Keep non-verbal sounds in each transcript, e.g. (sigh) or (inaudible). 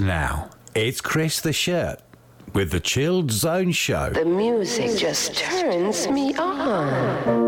Now, it's Chris the Shirt with the Chilled Zone Show. The music just turns me on.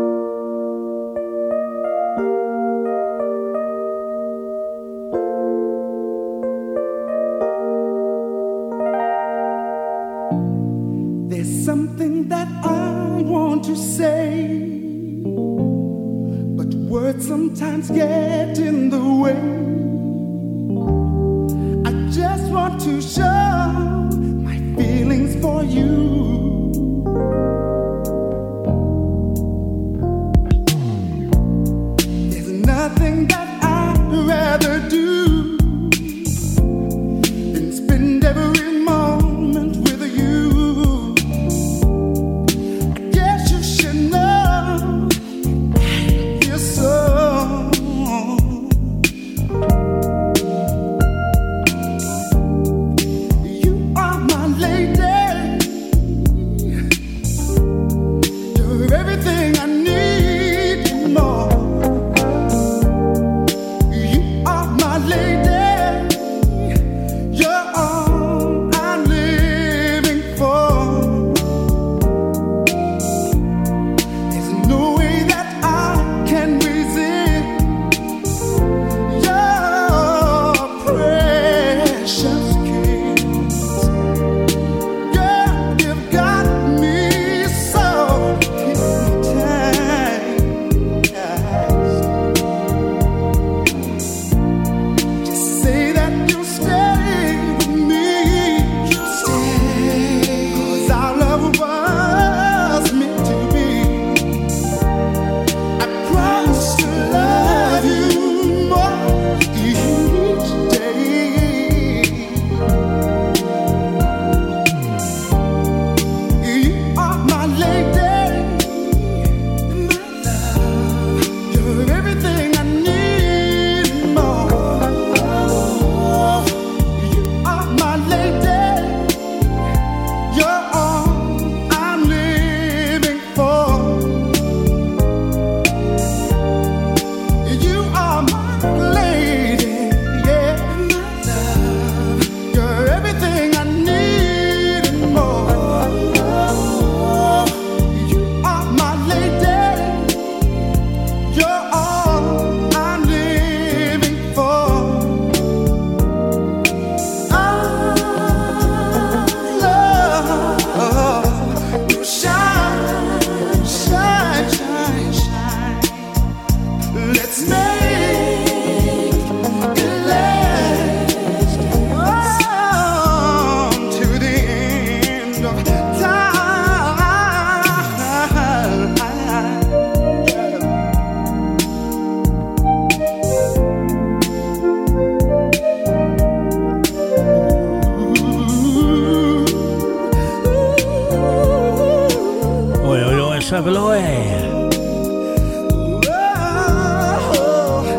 Beloy.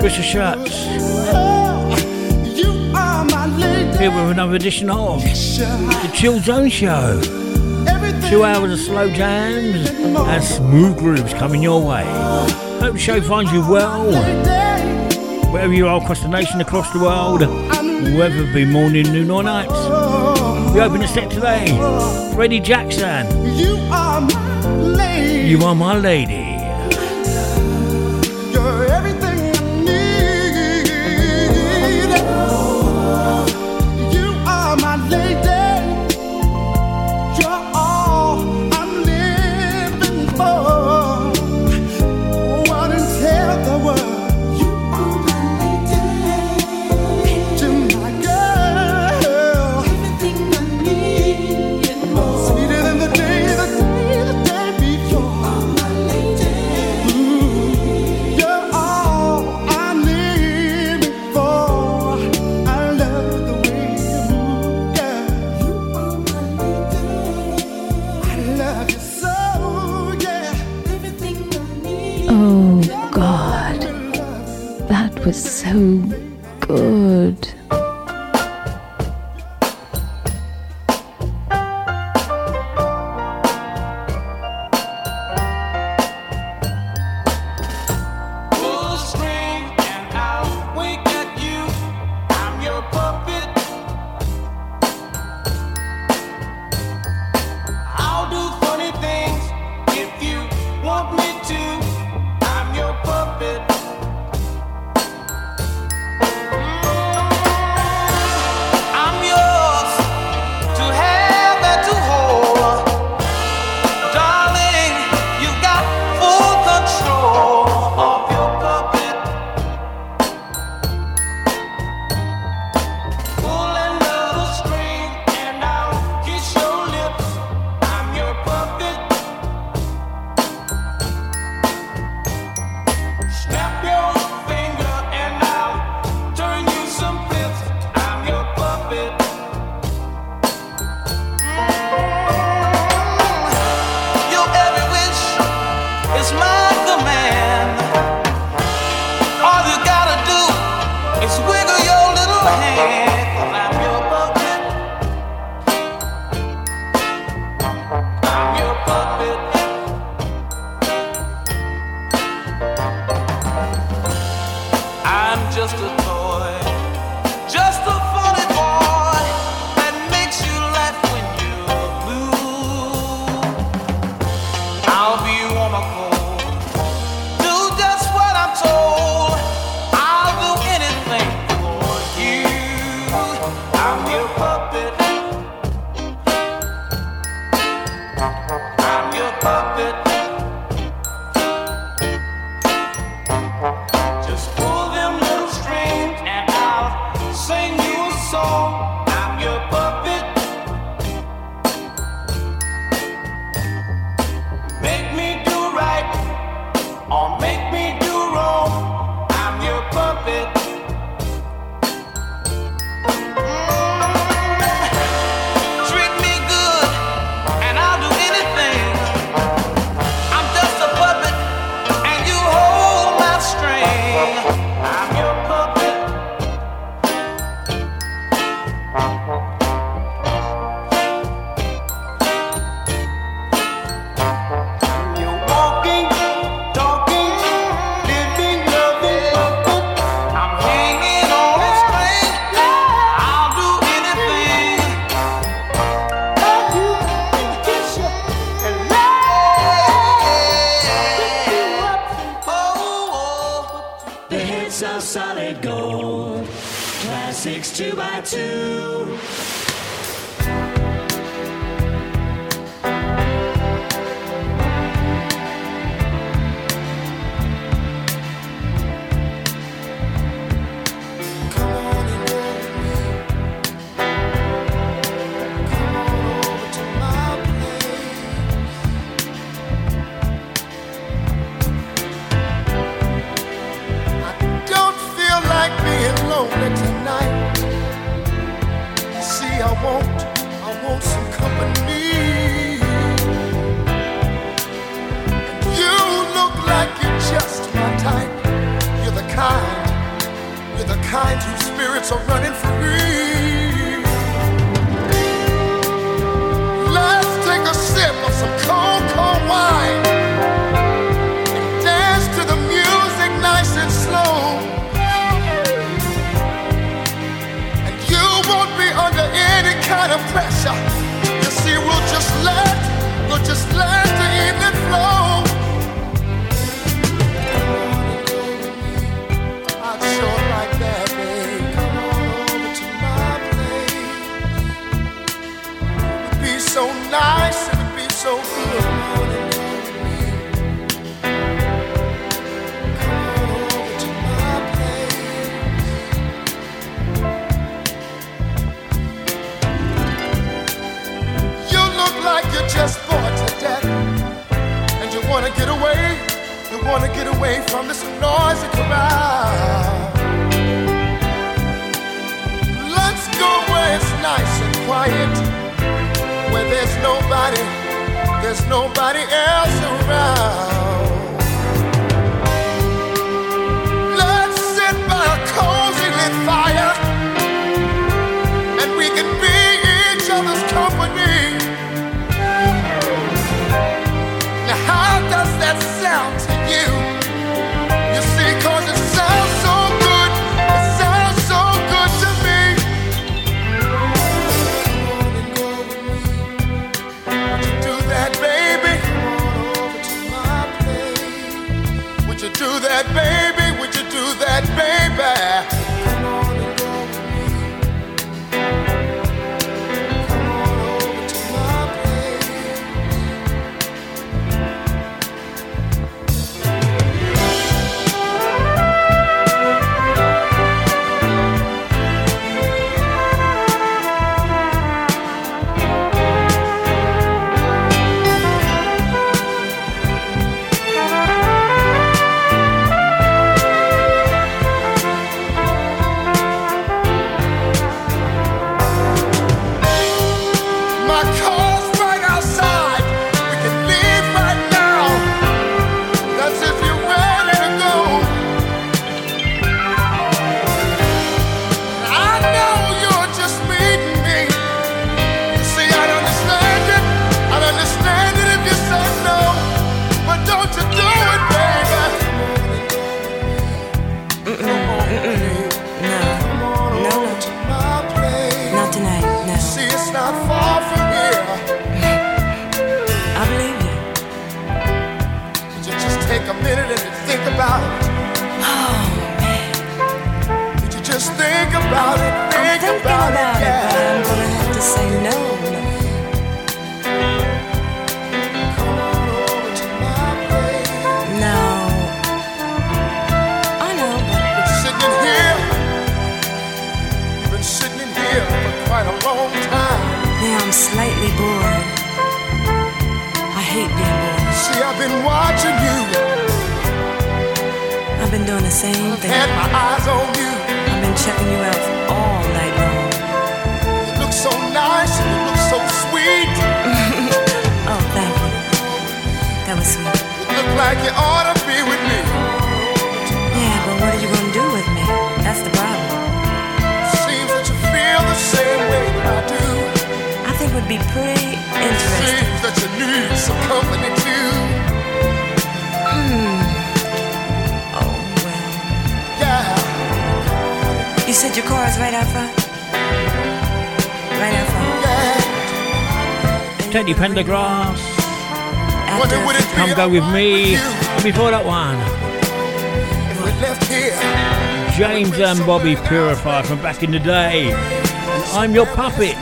Crystal Shots. Here with another edition of The Chill Zone Show. Two hours of slow jams and smooth grooves coming your way. Hope the show finds you well. Wherever you are across the nation, across the world, whether it be morning, noon or night. We open the set today. Freddie Jackson. You are my lady. with me. And before that one, James and Bobby Purify from back in the day. And I'm your puppet.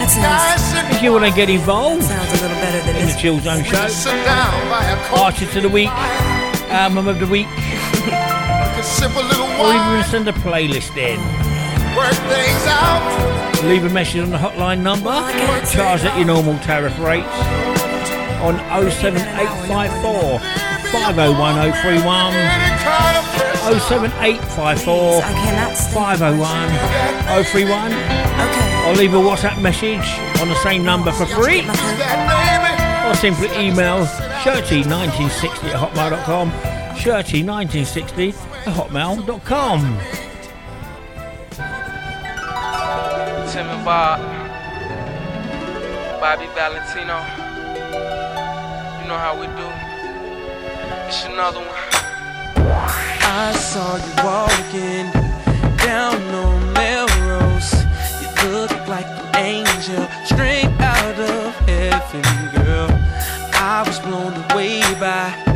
That's nice. If you want to get involved, sounds a little better than in the Chill Zone show. Artist of the week, album of the week, or even send a playlist in. Work things out. Leave a message on the hotline number. Charge at your normal tariff rates on 07854 501031. 07854 501 031. Or leave a WhatsApp message on the same number for free. Or simply email shirty1960 at hotmail.com. Shirty1960 at hotmail.com. Tim and Bob. Bobby Valentino know how we do. It's another one. I saw you walking down on Melrose. You look like an angel, straight out of heaven, girl. I was blown away by.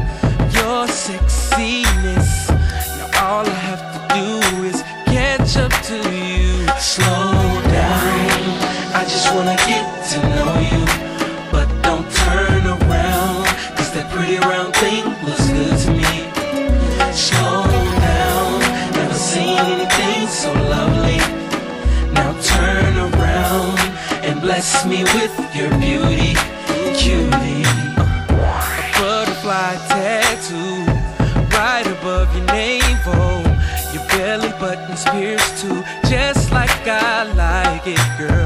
right above your navel. Your belly button's pierced too, just like I like it, girl.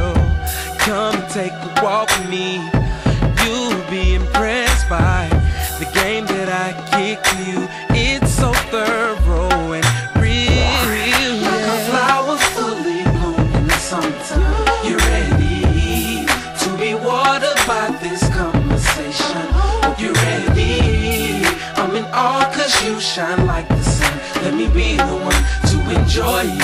joy.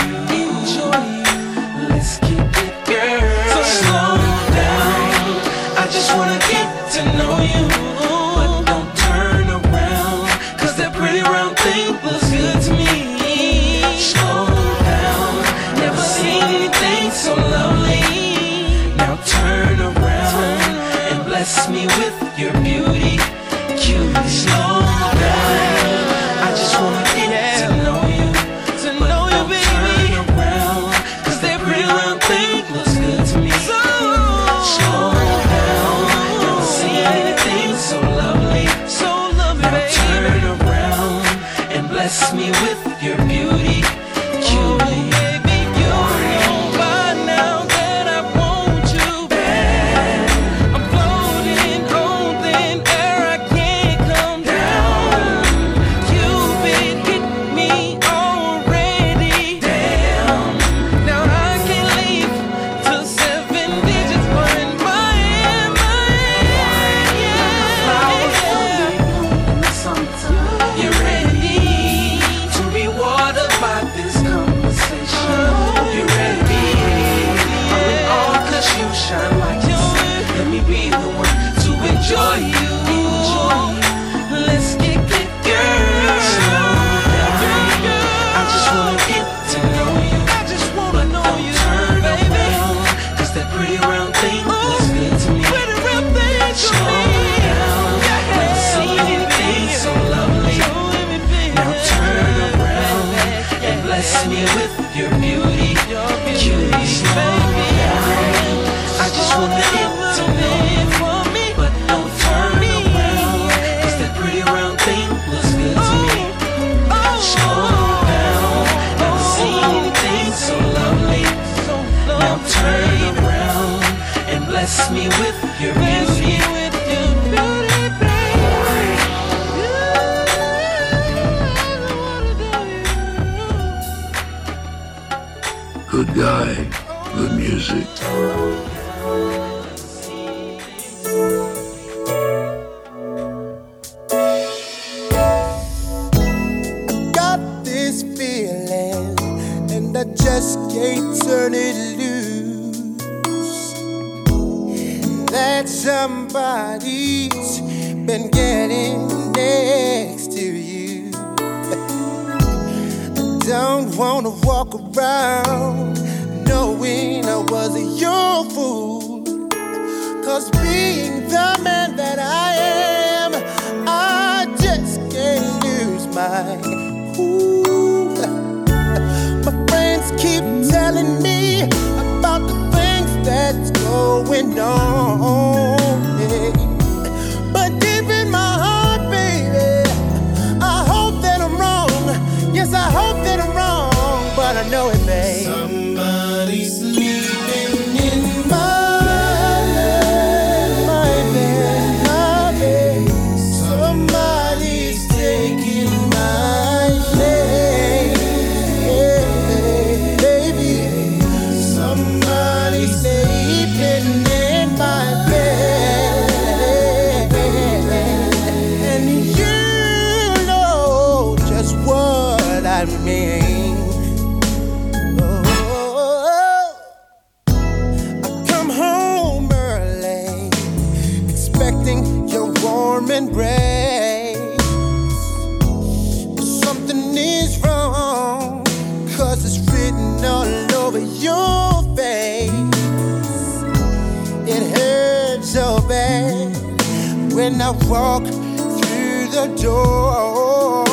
walk through the door.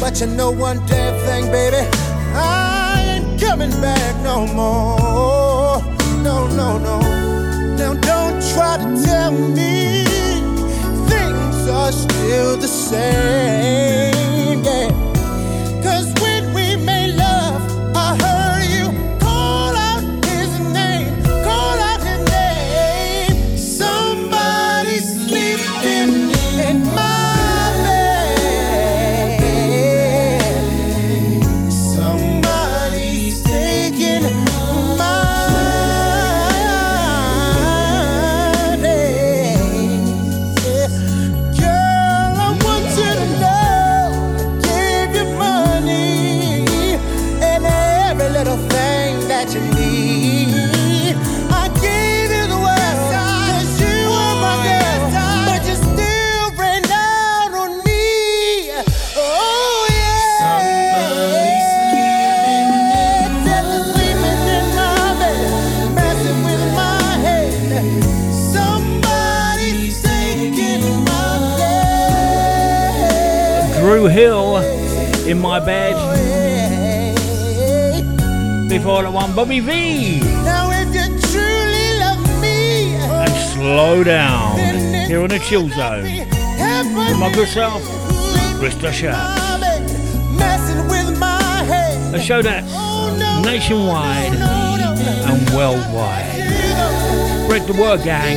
But you know one damn thing, baby, I ain't coming back no more. No, no, no. Now don't try to tell me things are still the same. 401 Bobby V. Now if you truly love me, and slow down here on the chill zone. With my good self, Krista Sharp. A show that's oh, nationwide and worldwide. Spread the word, gang.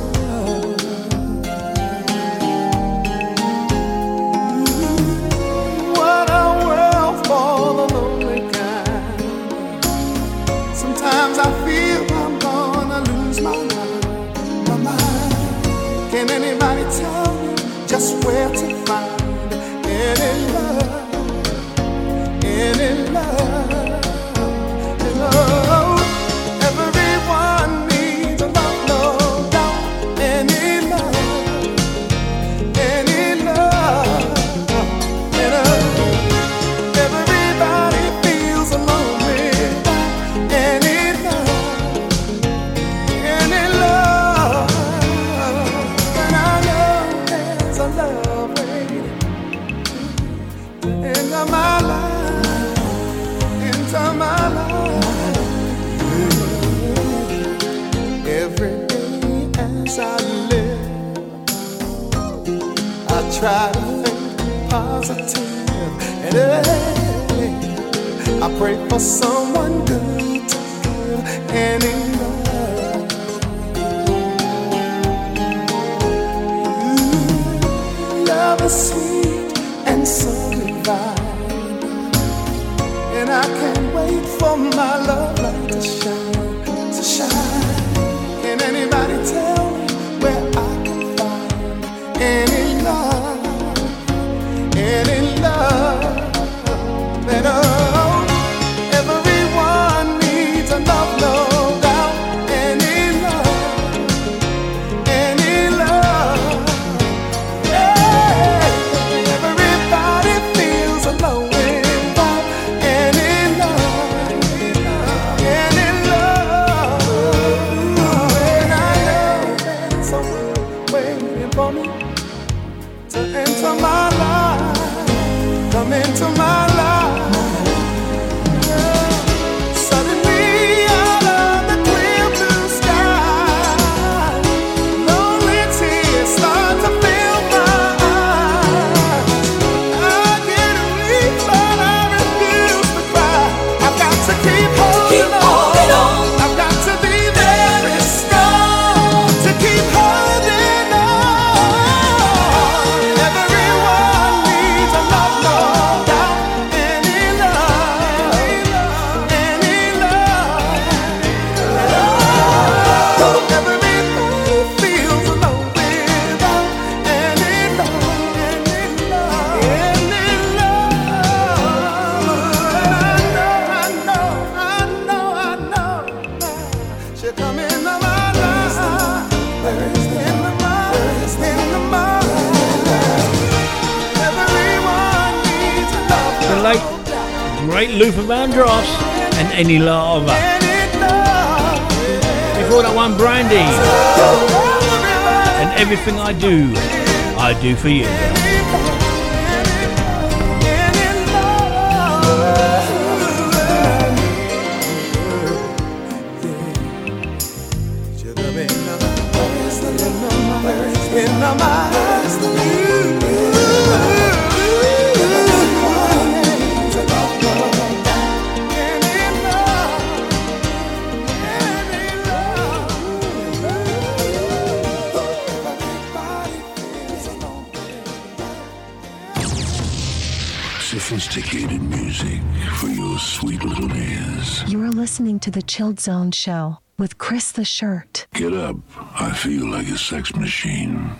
pray for someone Any Love. Before that one, Brandy. And everything I do, I do for you. sophisticated music for your sweet little ears. You are listening to The Chilled Zone Show with Chris the Shirt. Get up. I feel like a sex machine.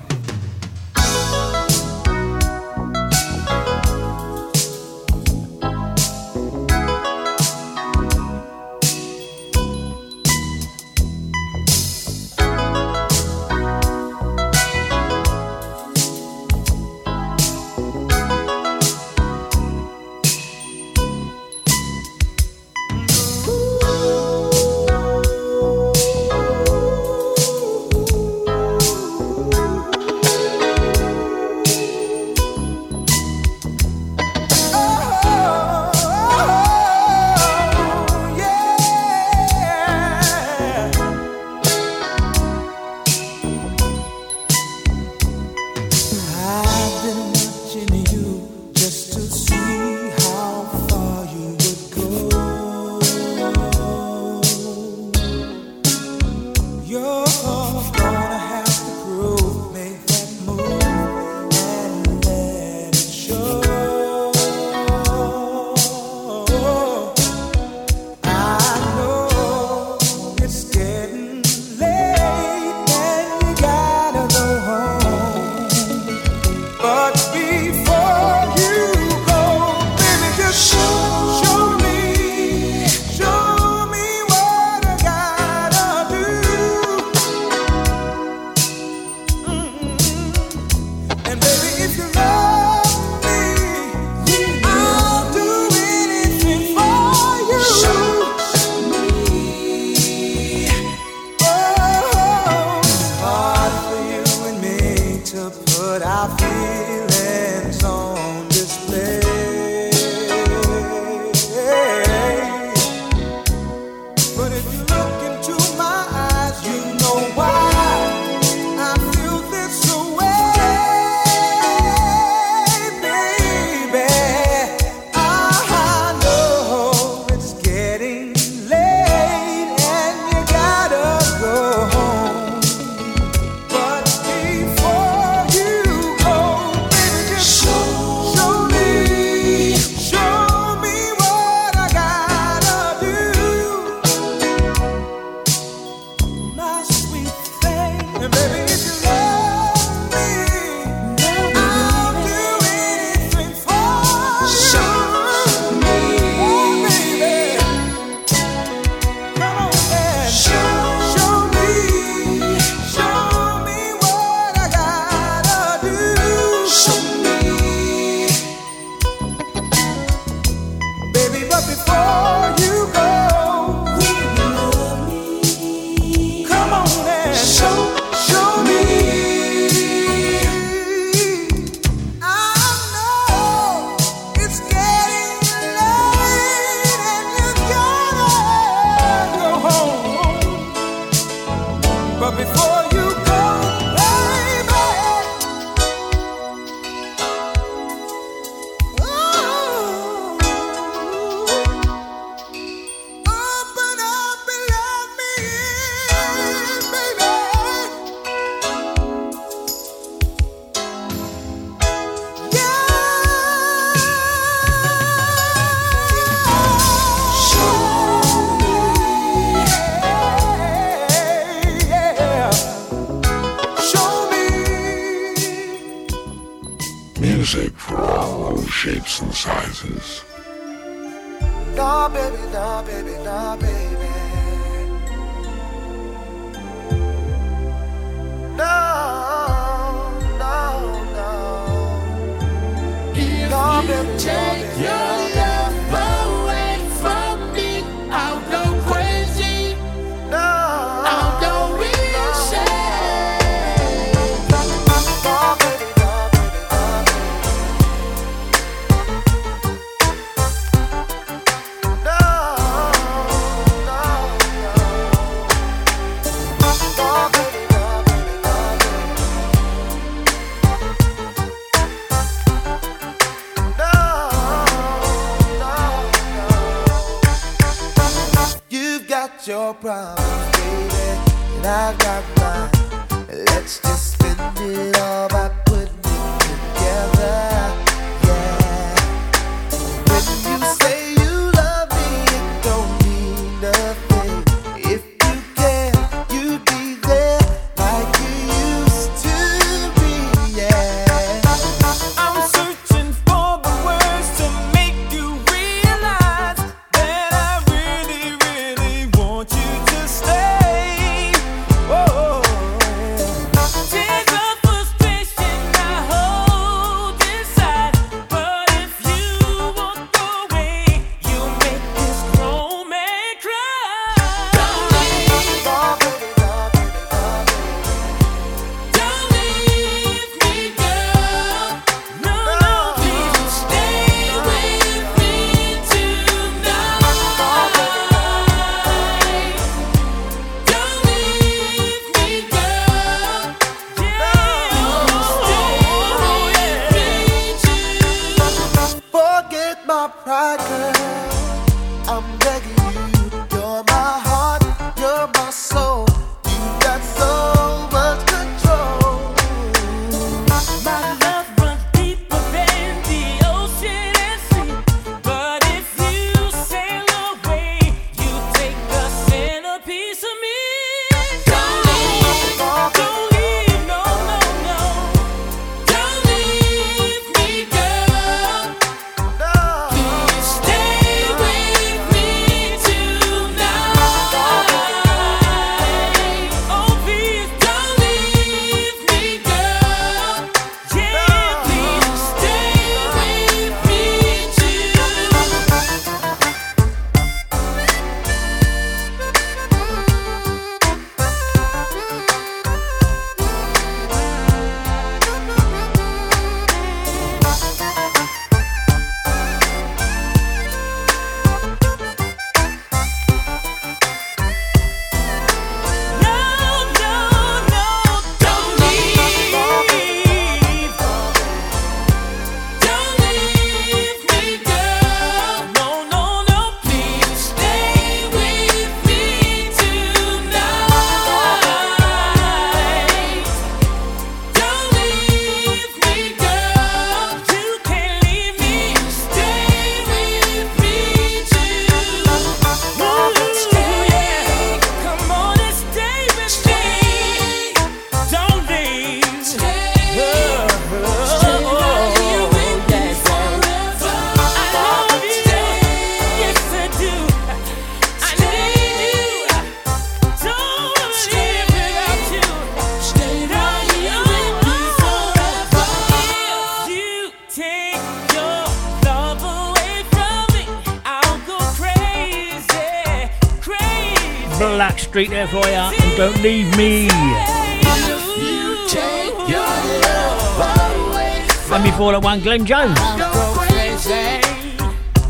one, Glenn Jones.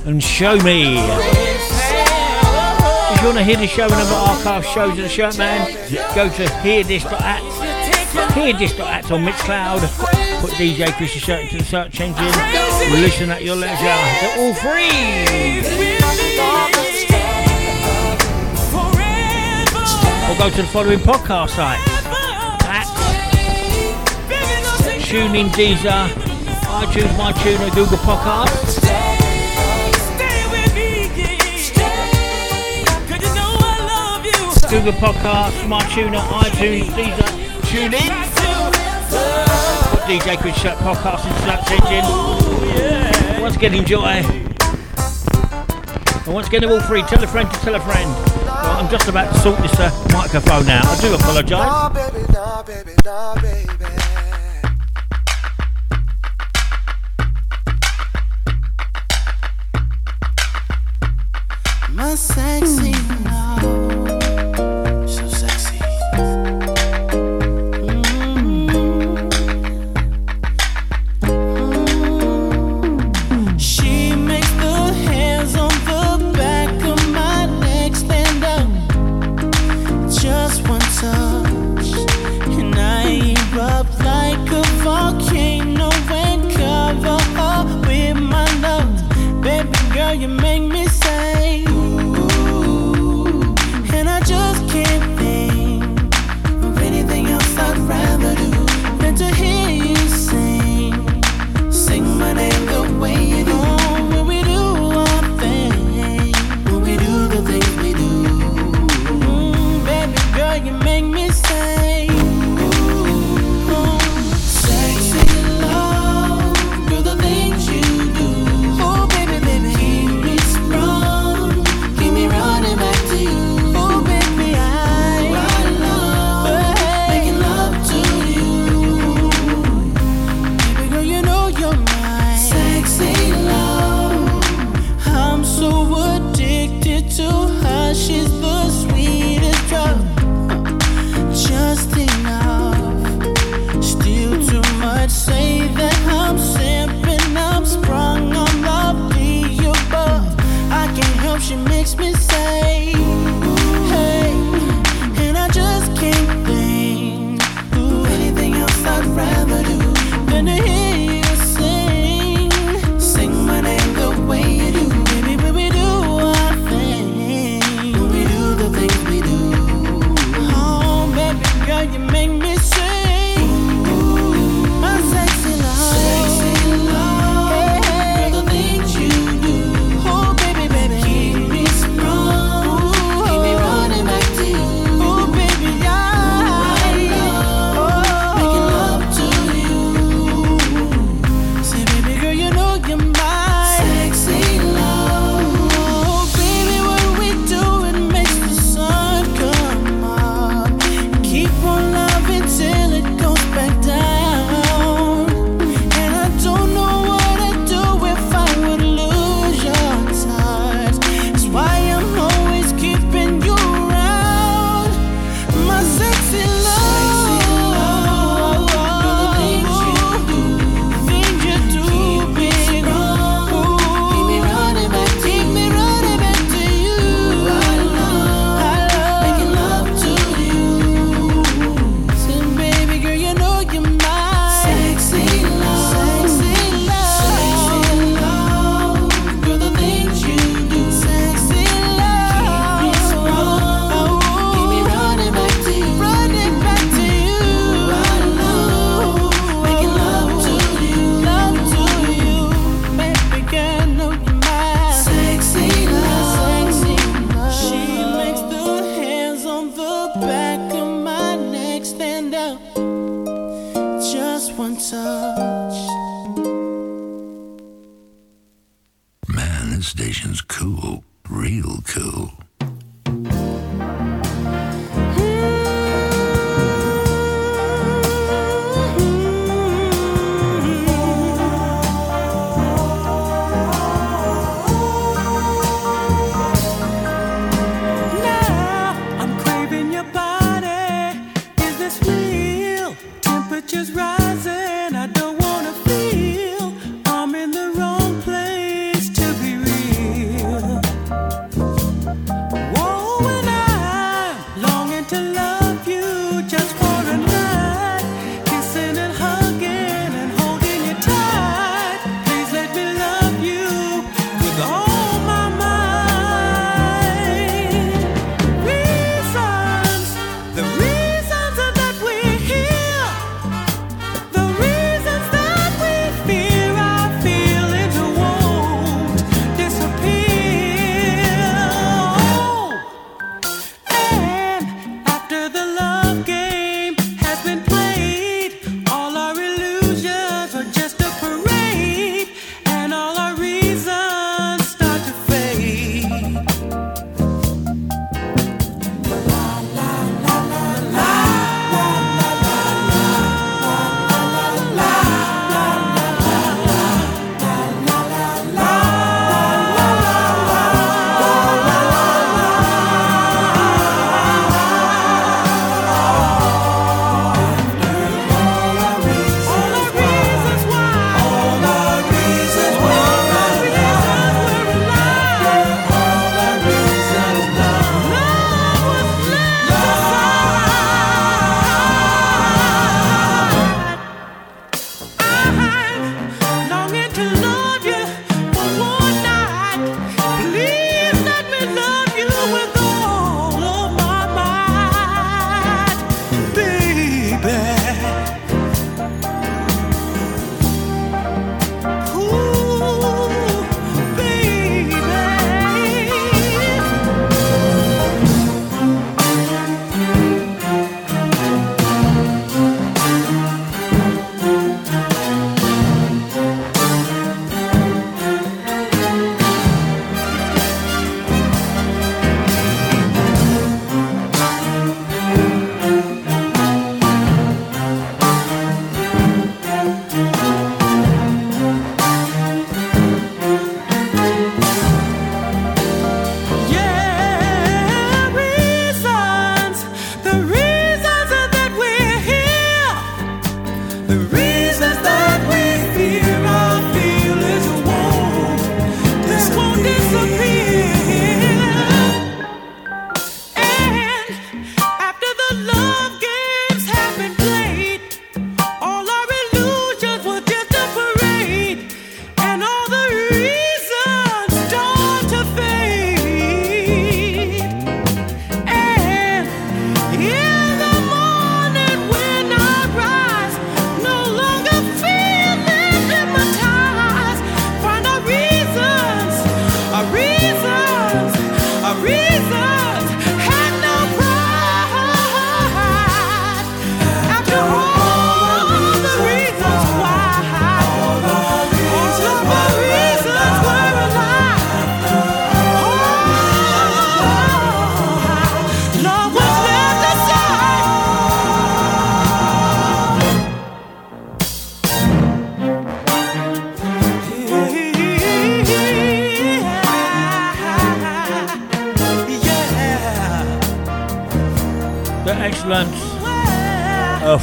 And show me. If you want to hear the show and other archive shows of the Shirt Man, go to hearthis.at, hearthis.at on Mixcloud. Put DJ Chris Shirt into the search engine. Listen at your leisure. They're all free. Or go to the following podcast site. TuneIn, Deezer, iTunes, MyTuner, Google Podcasts. Google Podcasts, MyTuner, iTunes, Deezer, uh, tune in. Put DJ Chris Shirt Podcast in Slaps Engine. Once again, enjoy. And once again, they're all free. Tell a friend to tell a friend. Well, I'm just about to sort this uh, microphone out. I do apologise.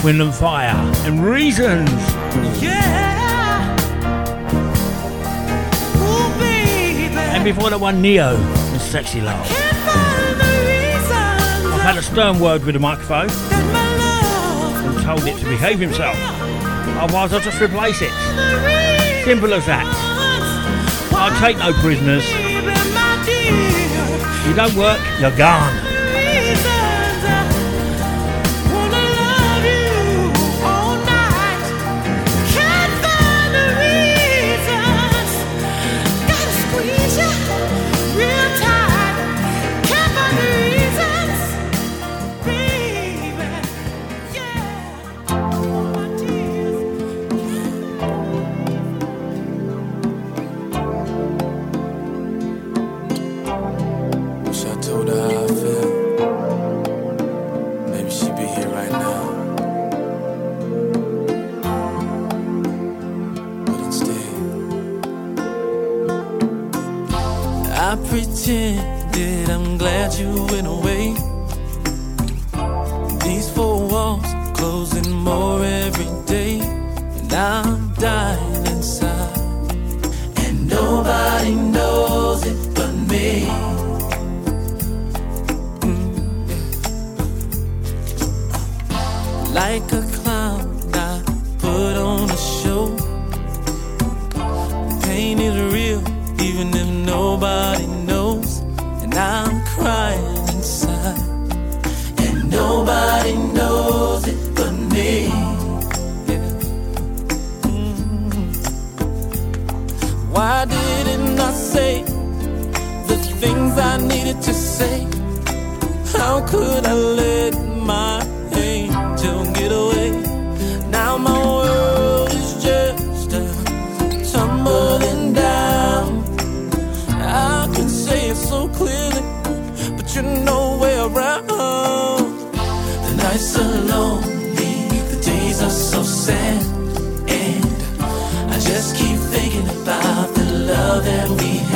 Wind and Fire and Reasons. Yeah. Ooh, and before that one, Ne-Yo and Sexy Love. I've had a stern word with the microphone and told it to behave himself. Otherwise, I'll just replace it. Simple as that. I'll take no prisoners. You don't work, you're gone. I'm dying inside, and nobody knows it but me. I needed to say. How could I let my angel get away? Now my world is just a tumbling down. I can say it so clearly, but you're nowhere around. The nights are lonely, the days are so sad, and I just keep thinking about the love that we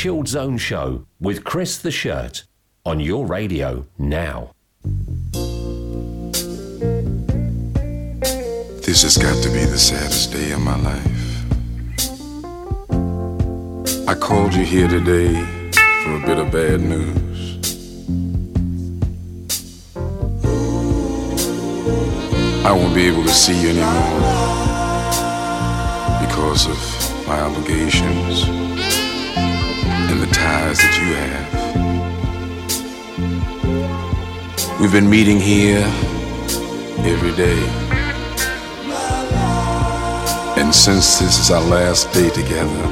Chilled Zone Show with Chris the Shirt on your radio now. This has got to be the saddest day of my life. I called you here today for a bit of bad news. I won't be able to see you anymore because of my obligations the ties that you have. We've been meeting here every day. And since this is our last day together,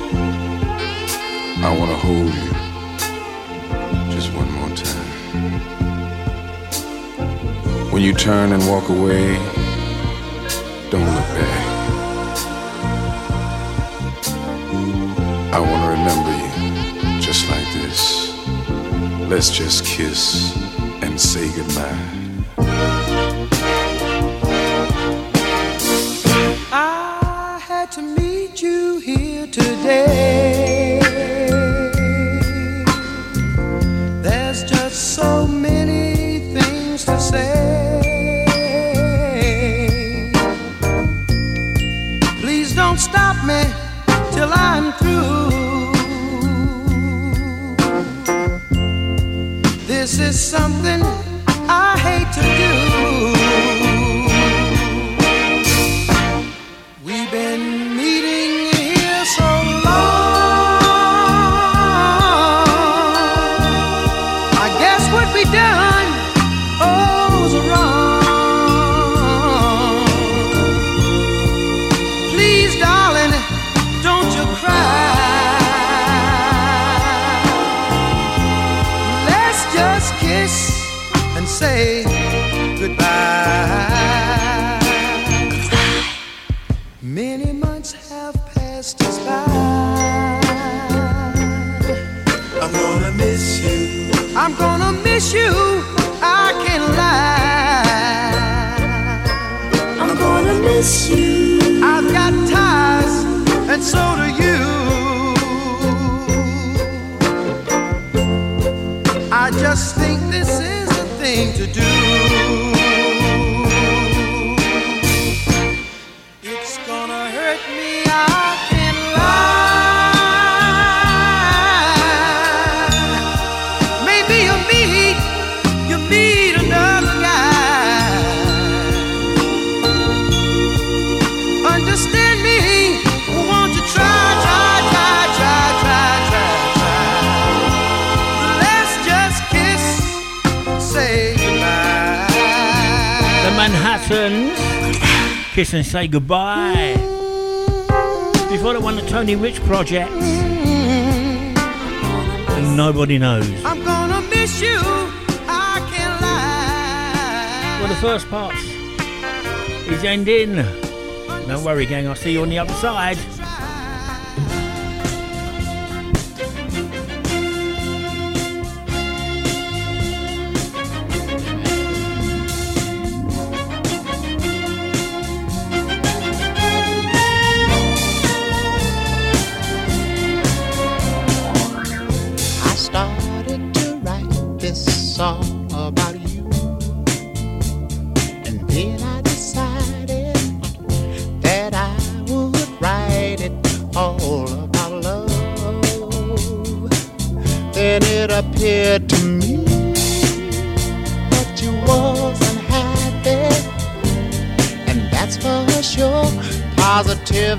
I want to hold you just one more time. When you turn and walk away, Let's just kiss and say goodbye. Kiss and Say Goodbye. Before that one, the Tony Rich Project. And nobody knows. I'm gonna miss you. I can't lie. Well, the first part is ending. Don't worry, gang. I'll see you on the other side.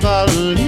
never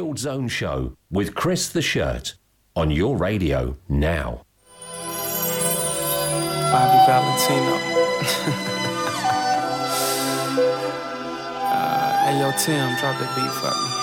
Chilled Zone Show with Chris the Shirt on your radio now. Bobby Valentino. (laughs) uh, hey, yo, Tim, drop the beat for me.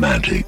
romantic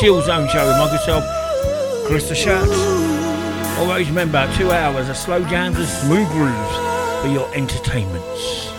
Chill Zone Show with myself, the Schatz. Always remember, two hours of slow jams and smooth grooves for your entertainments.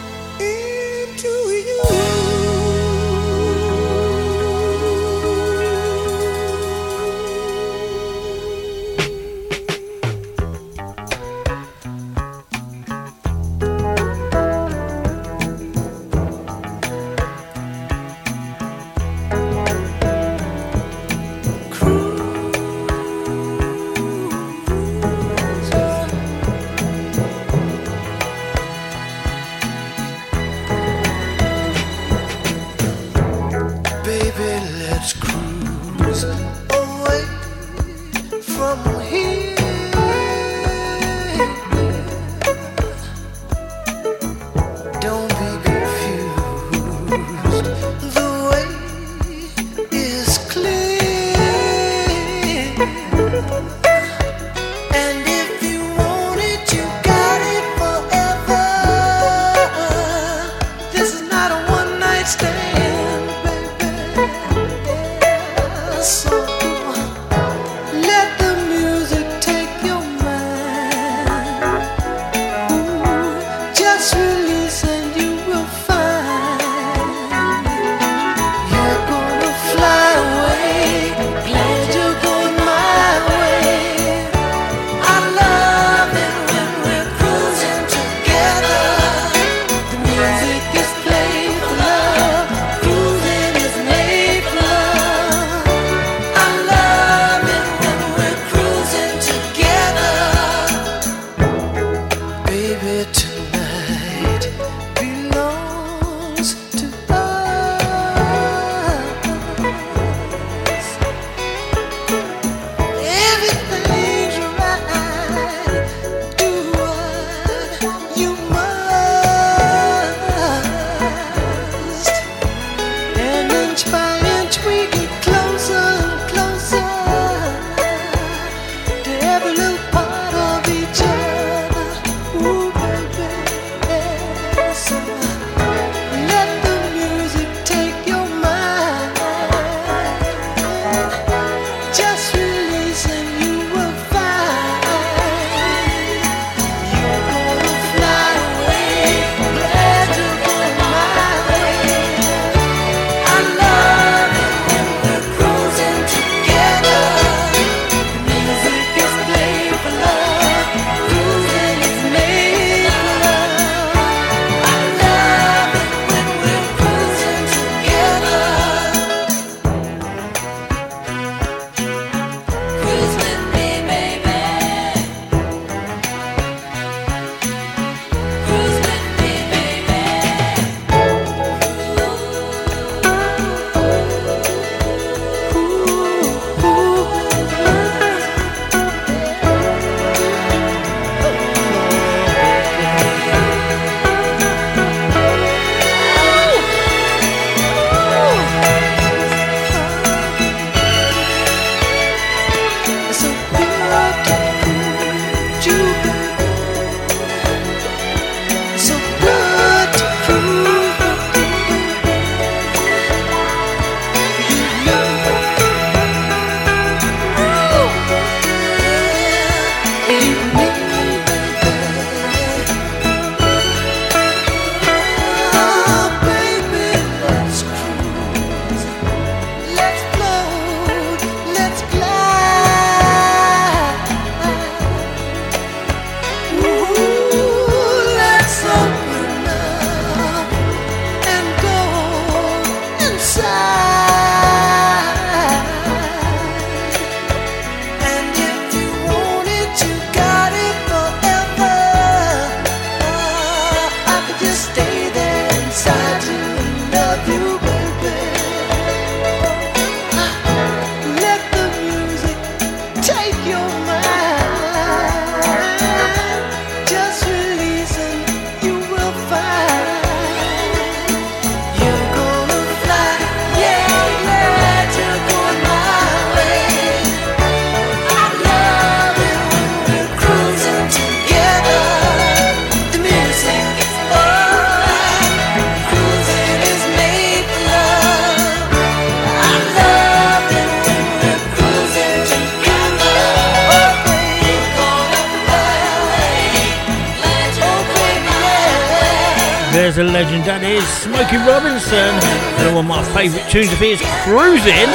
Smokey Robinson. And one of my favourite tunes of his, Cruising.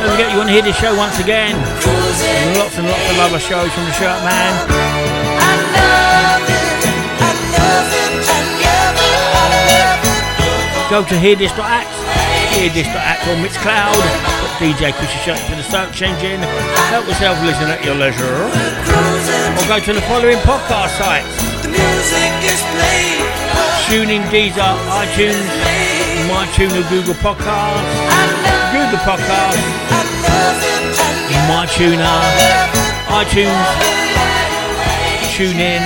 Don't forget you want to hear this show once again. And lots and lots of other shows from the Shirt Man. Go to hearthis.at, hearthis.at on Mixcloud. DJ Chrissy Shirt to the search engine. Help yourself listen at your leisure. Or go to the following podcast sites. TuneIn, Deezer, iTunes, MyTuner, Google Podcasts, Google Podcasts, MyTuner, iTunes, TuneIn,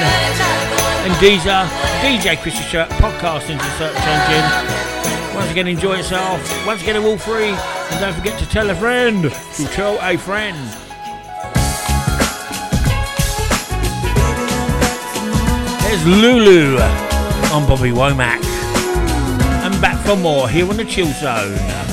and Deezer. DJ Chrissy Shirt podcast into search engine. Once again, enjoy yourself. Once again, all free. And don't forget to tell a friend to tell a friend. There's Lulu on Bobby Womack. And back for more here on the Chill Zone.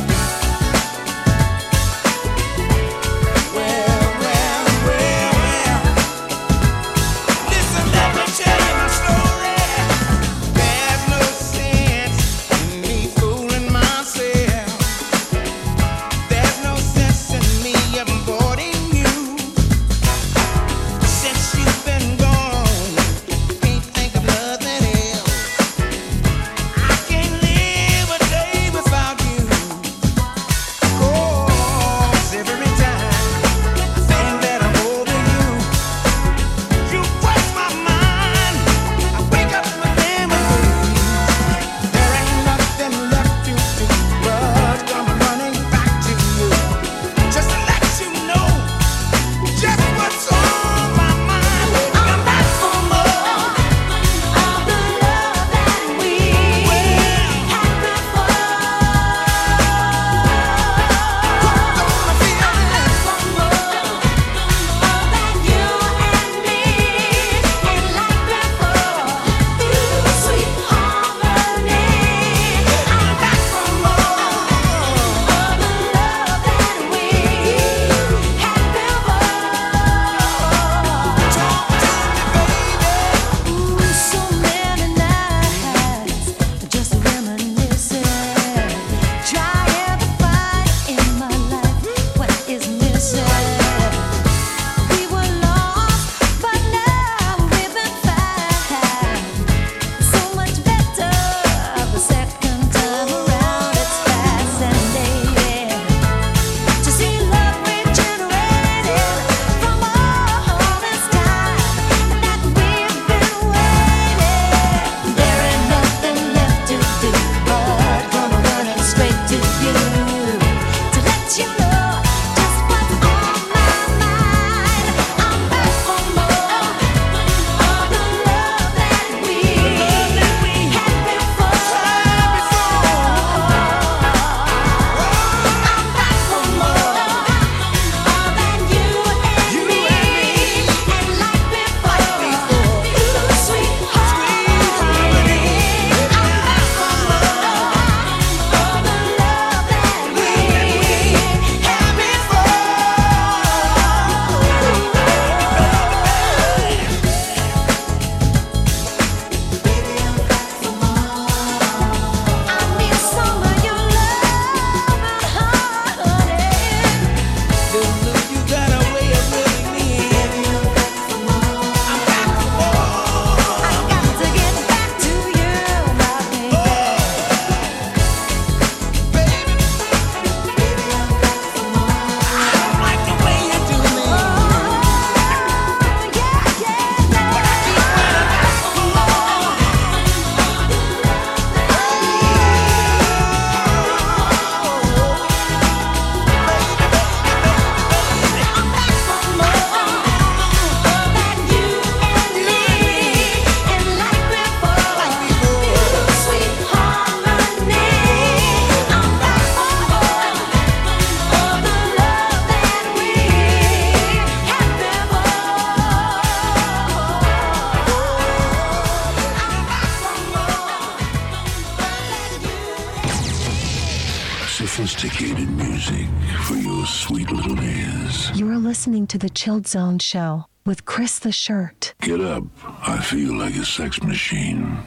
The Chilled Zone Show with Chris the Shirt. Get up. I feel like a sex machine.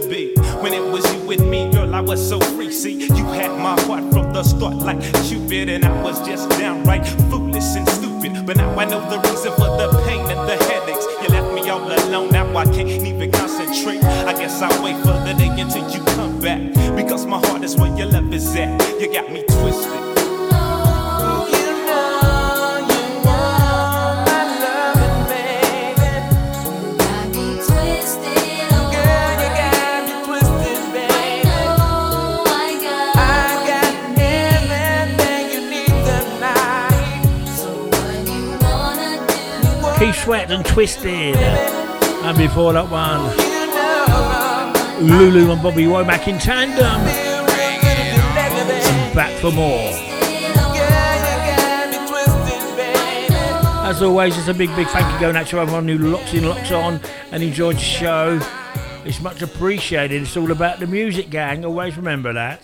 To be. When it was you with me, girl, I was so free. See, you had my heart from the start, like Cupid, and I was just downright foolish and stupid. But now I know the reason for the pain and the headaches. You left me all alone, now I can't even concentrate. I guess I'll wait for the day until you come back. Because my heart is where your love is at. You got me twisted. Sweat and Twisted. And before that one, Lulu and Bobby Womack in tandem. And back for more. As always, it's a big, big thank you going out to everyone who locks in, locks on, and enjoyed the show. It's much appreciated. It's all about the music, gang. Always remember that.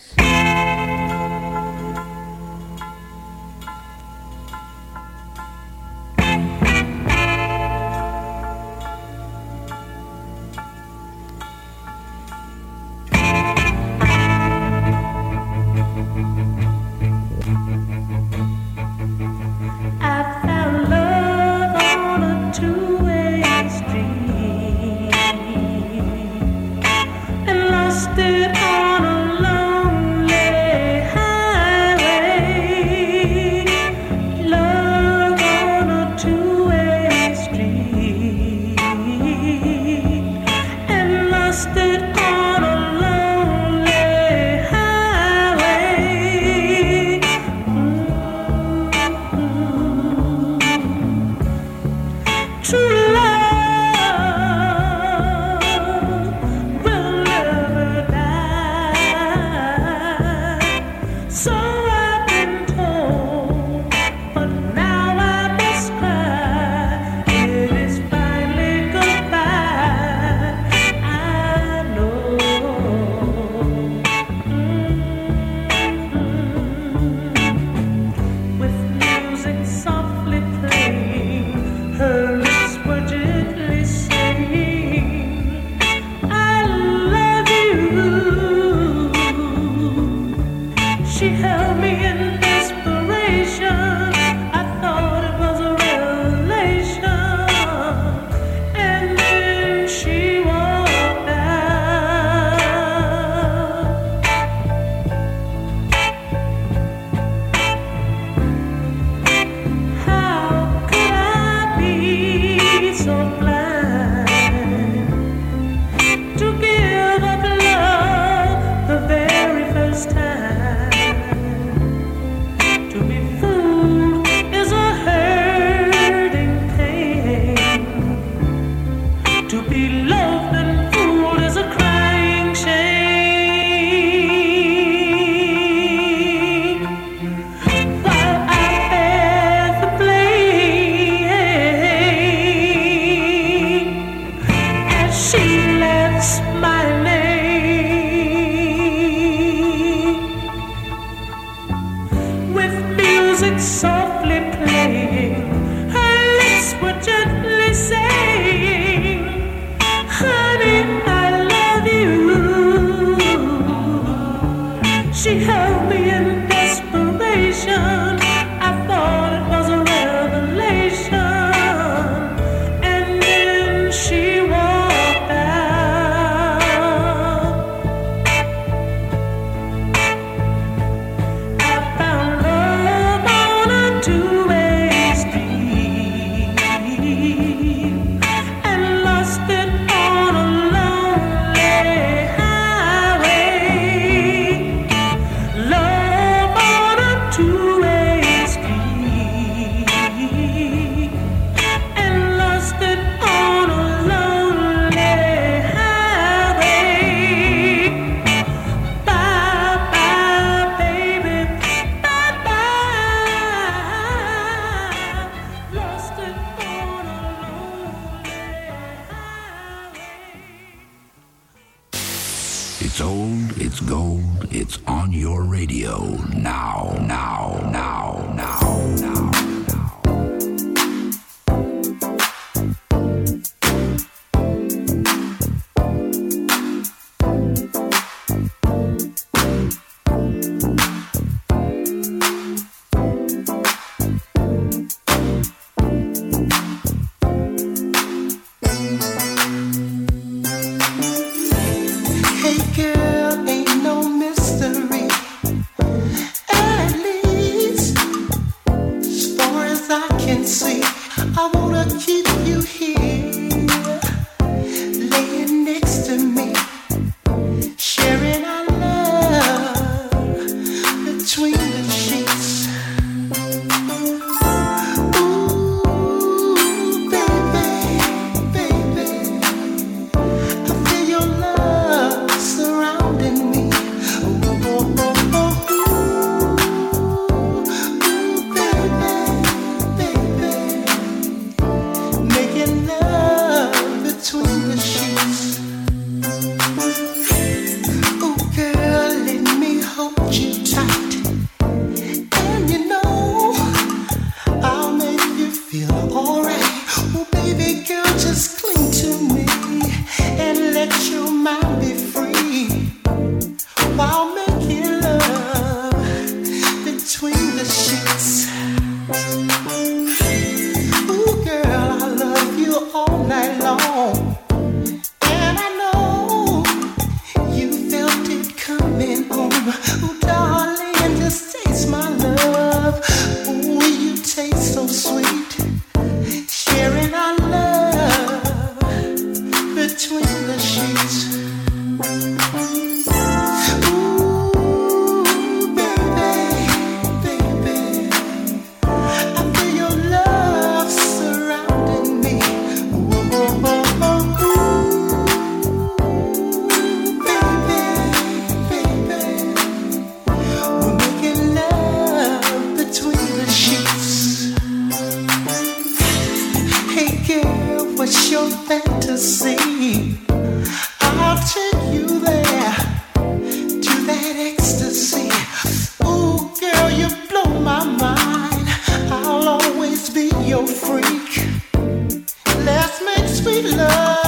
sweet love.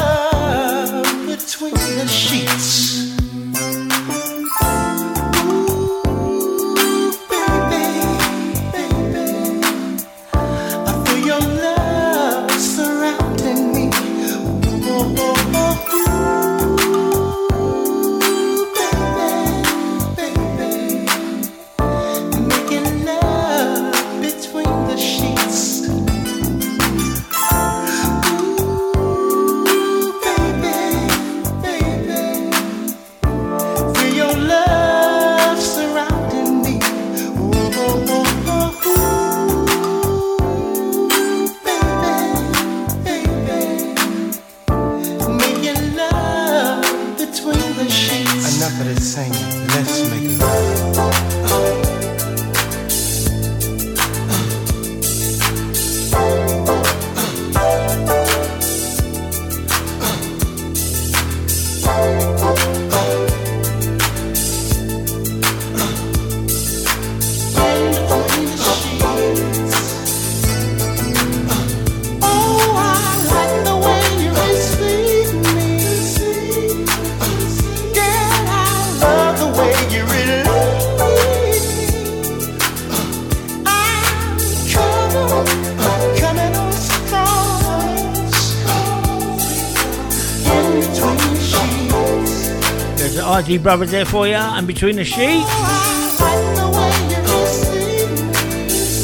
Anthony Brothers there for you, and Between the Sheets.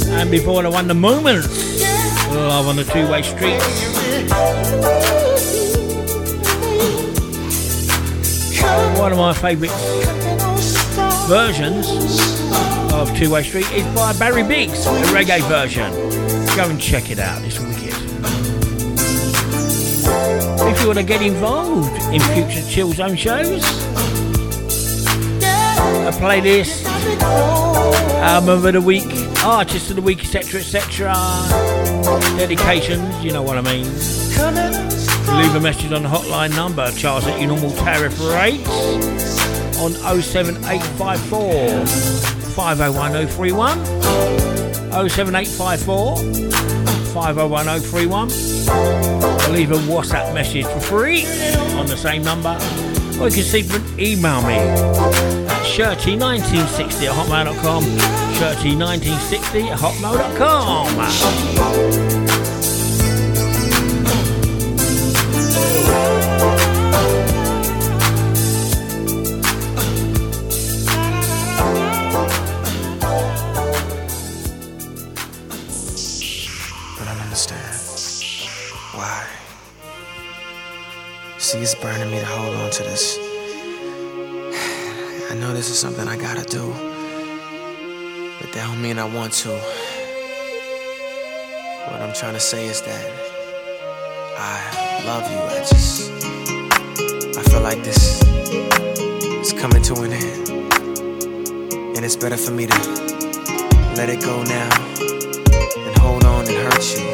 And before the one, the moments. Love on the two-way street. One of my favourite versions of Two Way Street is by Barry Biggs, the reggae version. Go and check it out. It's if you want to get involved in future Chill Zone shows, a playlist, album of the week, artist of the week, etc., etc. Dedications, you know what I mean. Leave a message on the hotline number charged at your normal tariff rates on 07854 501031. 07854 501031. Leave a WhatsApp message for free on the same number or you can even email me Shirty1960 at hotmail.com. Shirty1960 at hotmail.com. trying to say is that I love you. I just, I feel like this is coming to an end, and it's better for me to let it go now and hold on and hurt you.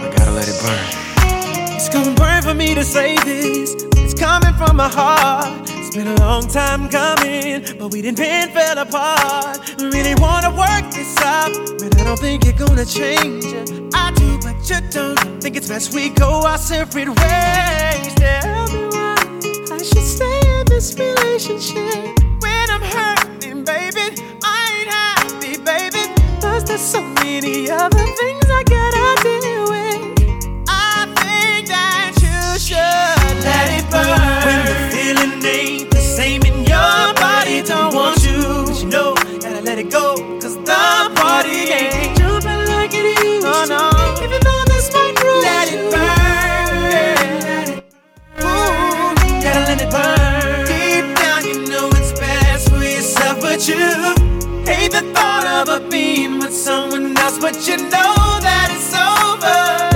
I gotta let it burn. It's gonna burn for me to say this. It's coming from my heart. It's been a long time coming, but we didn't been fell apart. We really wanna work this out, I don't think you're gonna change it. I do, but you don't. Think it's best we go our separate ways. Tell me why I should stay in this relationship when I'm hurting, baby. I ain't happy, baby. Cause there's so many other things I gotta deal with. I think that you should let it burn. When the feeling ain't the same in your body, don't want you. But you know, gotta let it go. Cause the party ain't like it used oh, no. to. Even though this might bruise Let it burn. Ooh, gotta let it burn. Deep down, you know it's best for yourself, but you hate the thought of a being with someone else, but you know that it's over.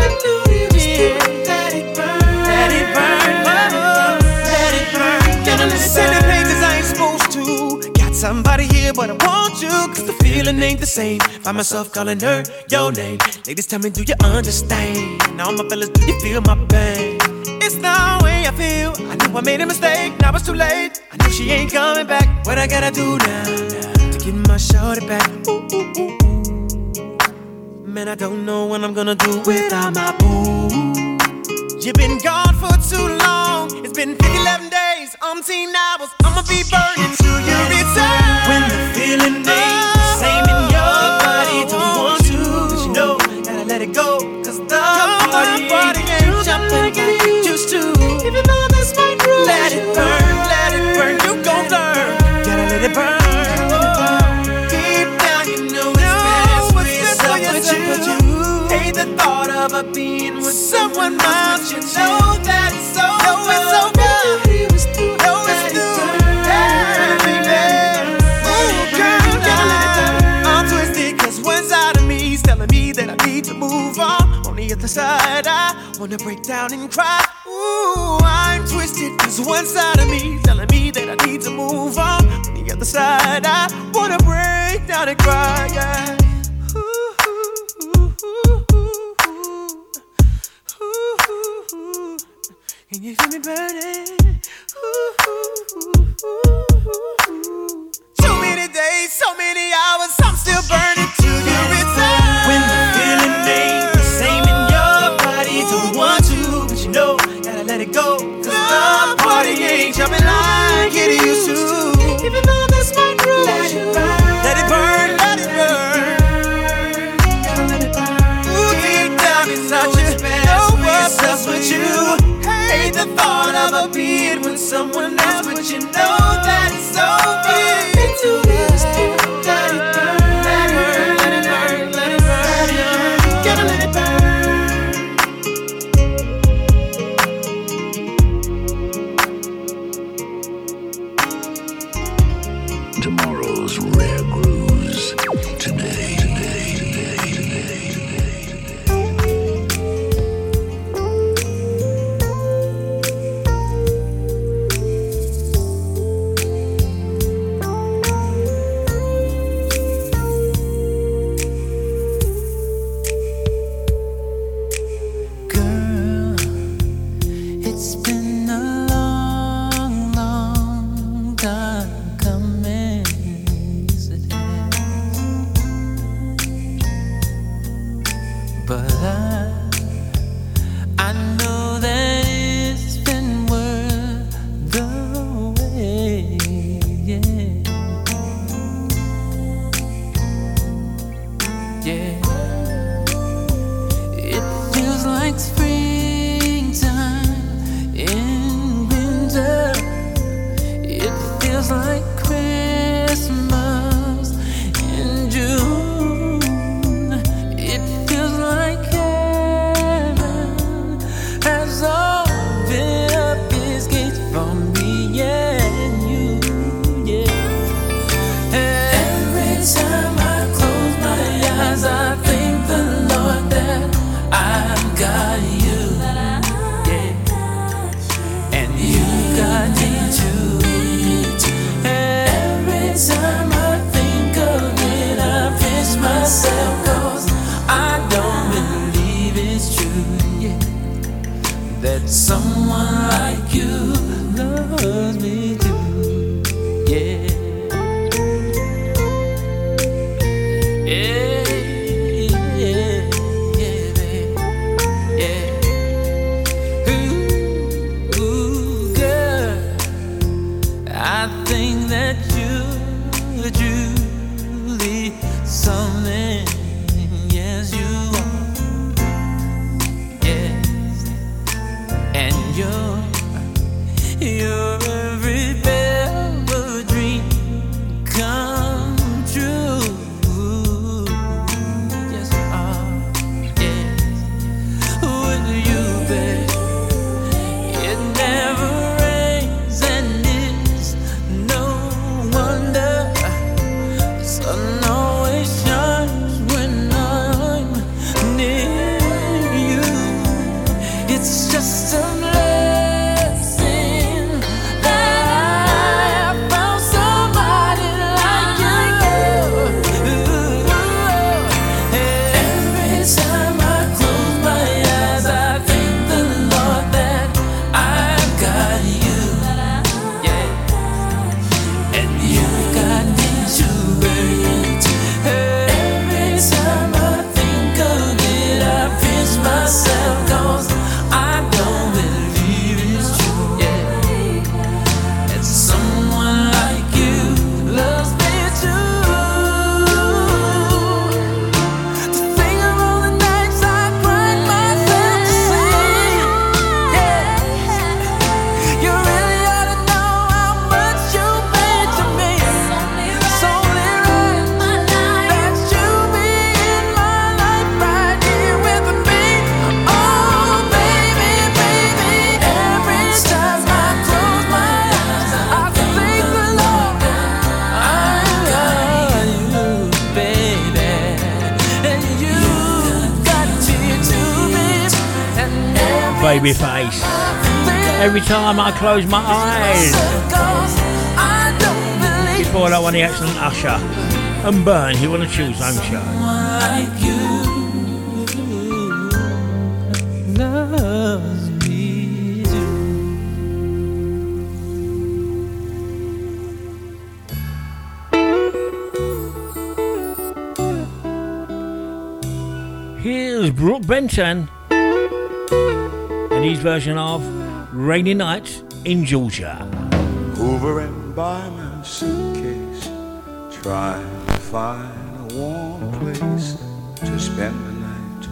But I want you. Cause the feeling ain't the same. Find myself calling her your name. Ladies, tell me, do you understand? Now, my fellas, do you feel my pain? It's the way I feel. I knew I made a mistake, now it's too late. I know she ain't coming back. What I gotta do now, now to get my shorty back? Ooh, ooh, ooh, ooh. Man, I don't know what I'm gonna do without my boo. You've been gone for too long. It's been 50, 11 days, umpteen hours. I'ma be burning till you return. When the feeling ain't the same in your body, don't want to. But you know, gotta let it go. Cause the party, party ain't jumping like it used to. Even though this might bruise Let it burn, let it burn. You gon' learn. Gotta let it burn. Deep down, you know it's best for yourself, but you hate the thought of a being with someone else. On the other side, I wanna break down and cry. Ooh, I'm twisted 'cause one side of me telling me that I need to move on. On the other side, I wanna break down and cry. Yeah. Can you feel me burning? So many days, so many hours, I'm still burning till you return. Thought of a being with someone else, but you know time I close my eyes. Before that one, the excellent Usher and Burn, you want to choose me too. Here's Brook Benton and his version of Rainy Night in Georgia. Hovering by my suitcase, trying to find a warm place to spend the night.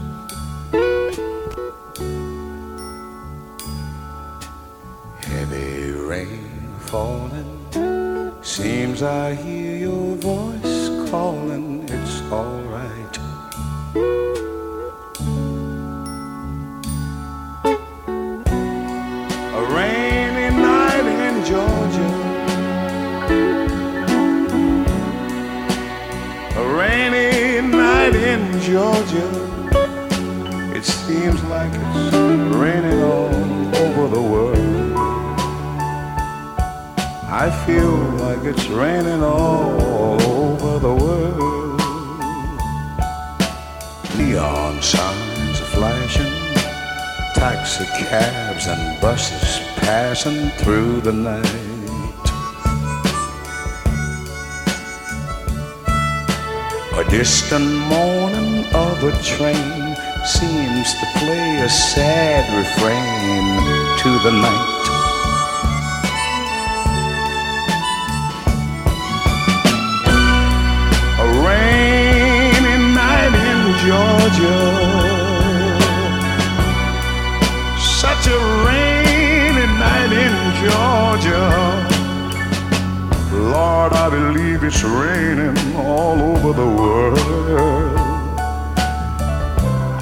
Heavy rain falling, seems I hear your through the night. A distant moaning of a train seems to play a sad refrain to the night. A rainy night in Georgia. Lord, I believe it's raining all over the world.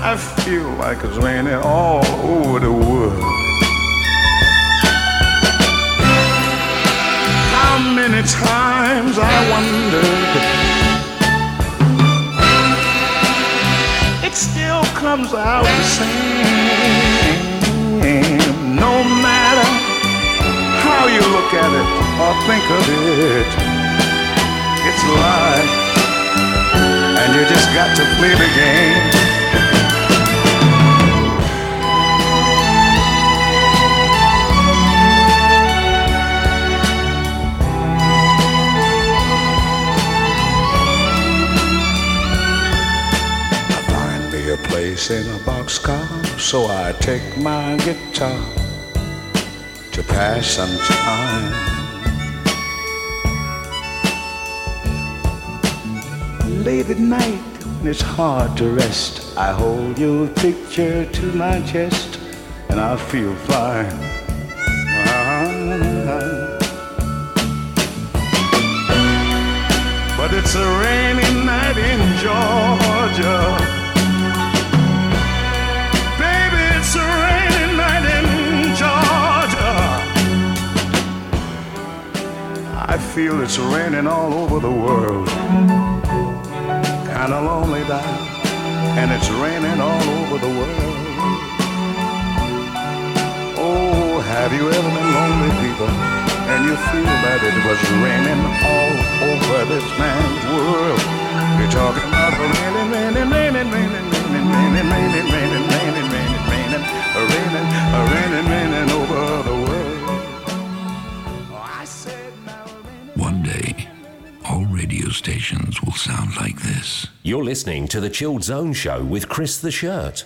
I feel like it's raining all over the world. How many times I wondered it still comes out the same. No matter how you look at it or think of it, it's life, and you just got to play the game. I find me a place in a boxcar, so I take my guitar to pass some time. Late at night, when it's hard to rest, I hold your picture to my chest, and I feel fine. But it's a rainy night in Georgia. Baby, it's a rainy night in Georgia. I feel it's raining all over the world. Kinda lonely down, and it's raining all over the world. Oh, have you ever been lonely, people? And you feel that it was raining all over this man's world. You're talking about raining, raining, raining, raining, raining, raining, raining, raining, raining, raining, raining, raining, raining, raining over the world. One day, all radio stations sound like this. You're listening to The Chilled Zone Show with Chris the Shirt.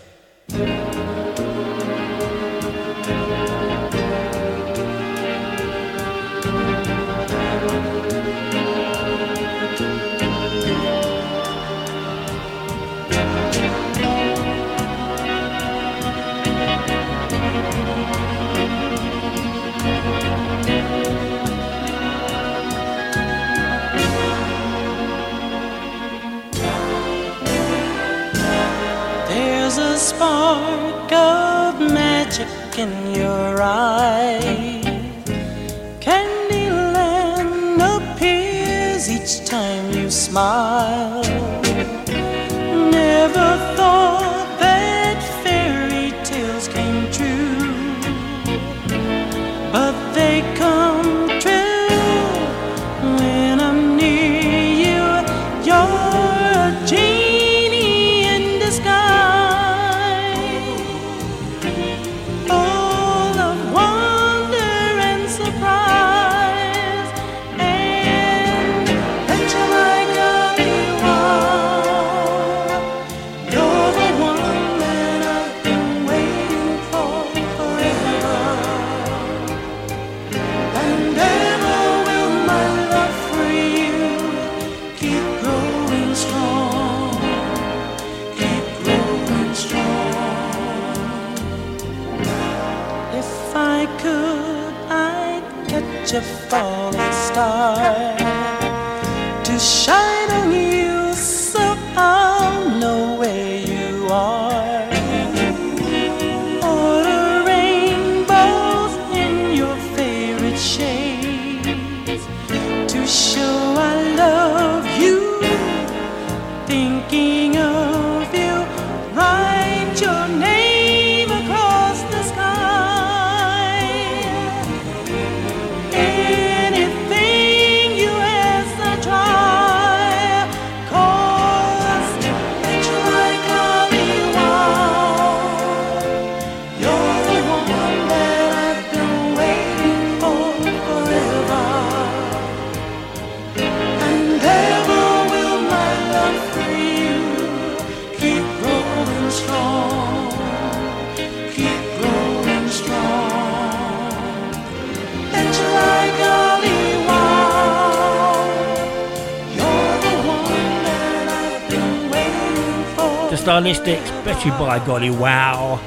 Mystics, you, by golly wow.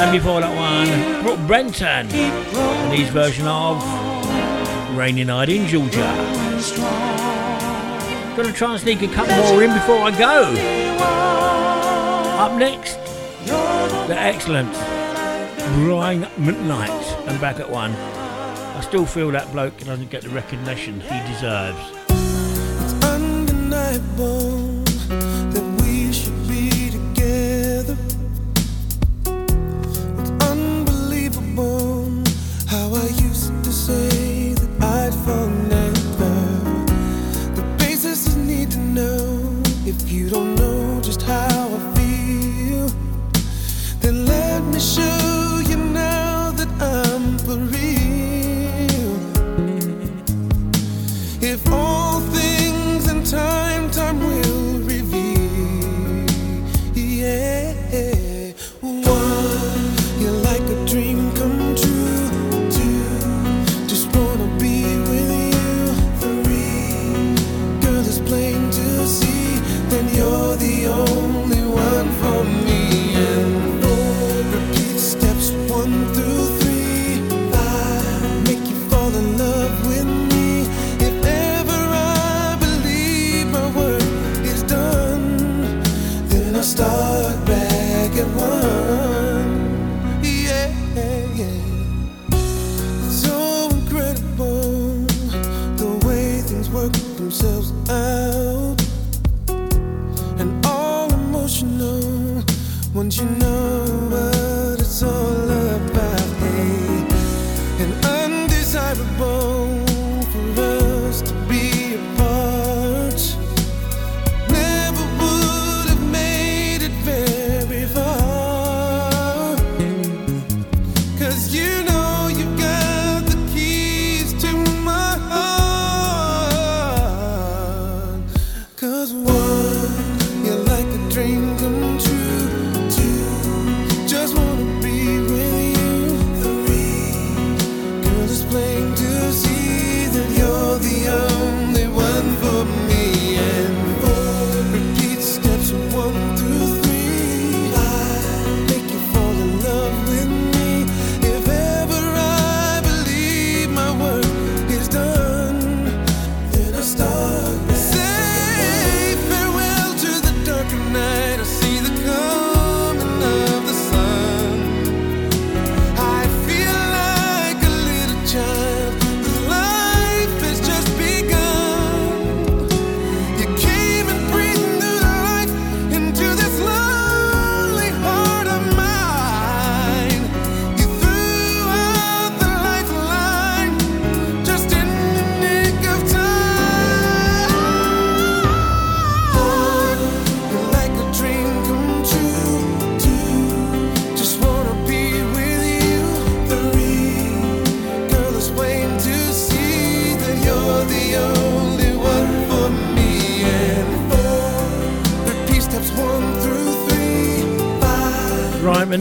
And before that one, Brook Brenton and his version of Rainy Night in Georgia. Gonna try and sneak a couple more in before I go. Up next, the excellent Brian McKnight. and back at one. I still feel that bloke doesn't get the recognition he deserves.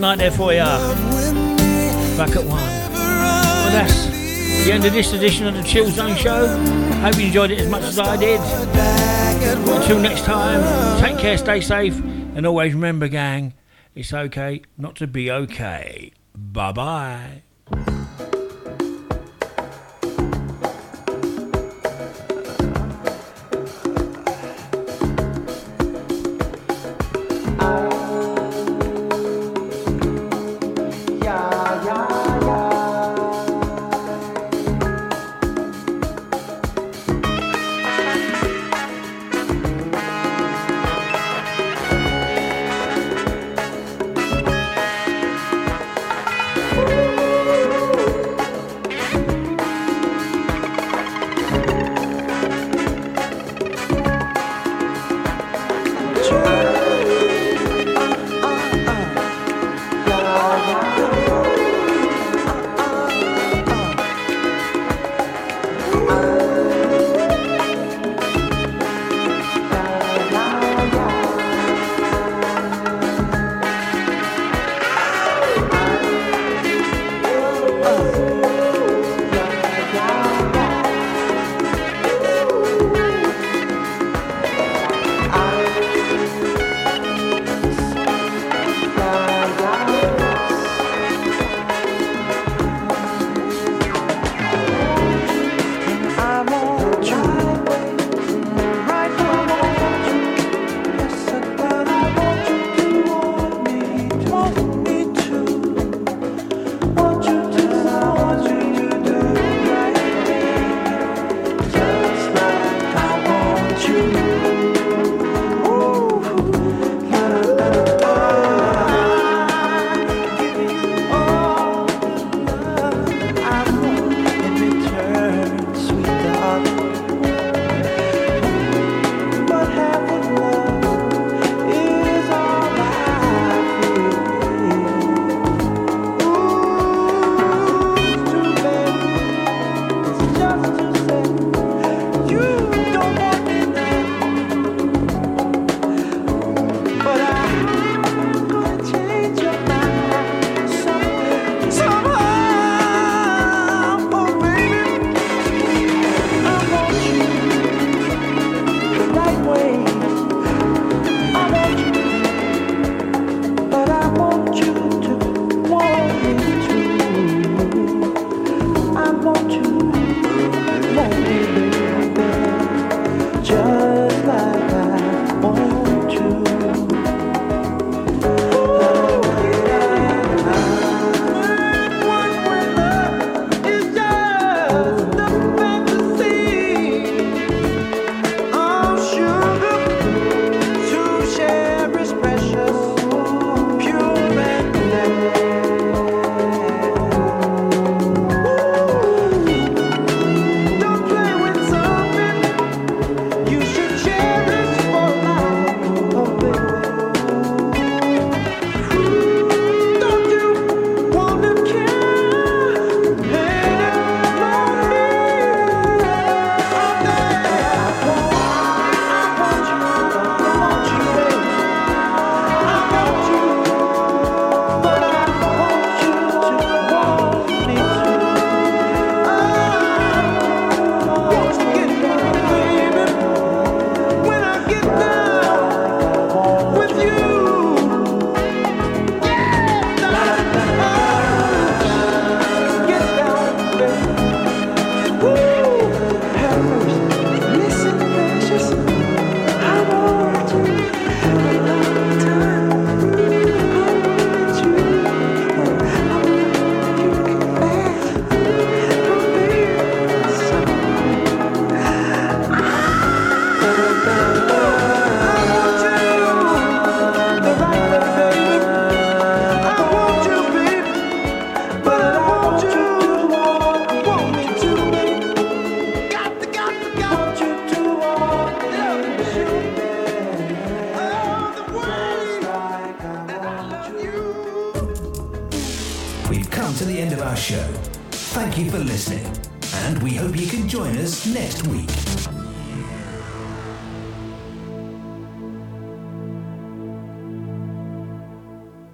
night there for you. Back at one. Well, that's the end of this edition of the Chill Zone Show. Hope you enjoyed it as much as I did. Until next time, take care, stay safe, and always remember, gang, it's okay not to be okay. Bye bye.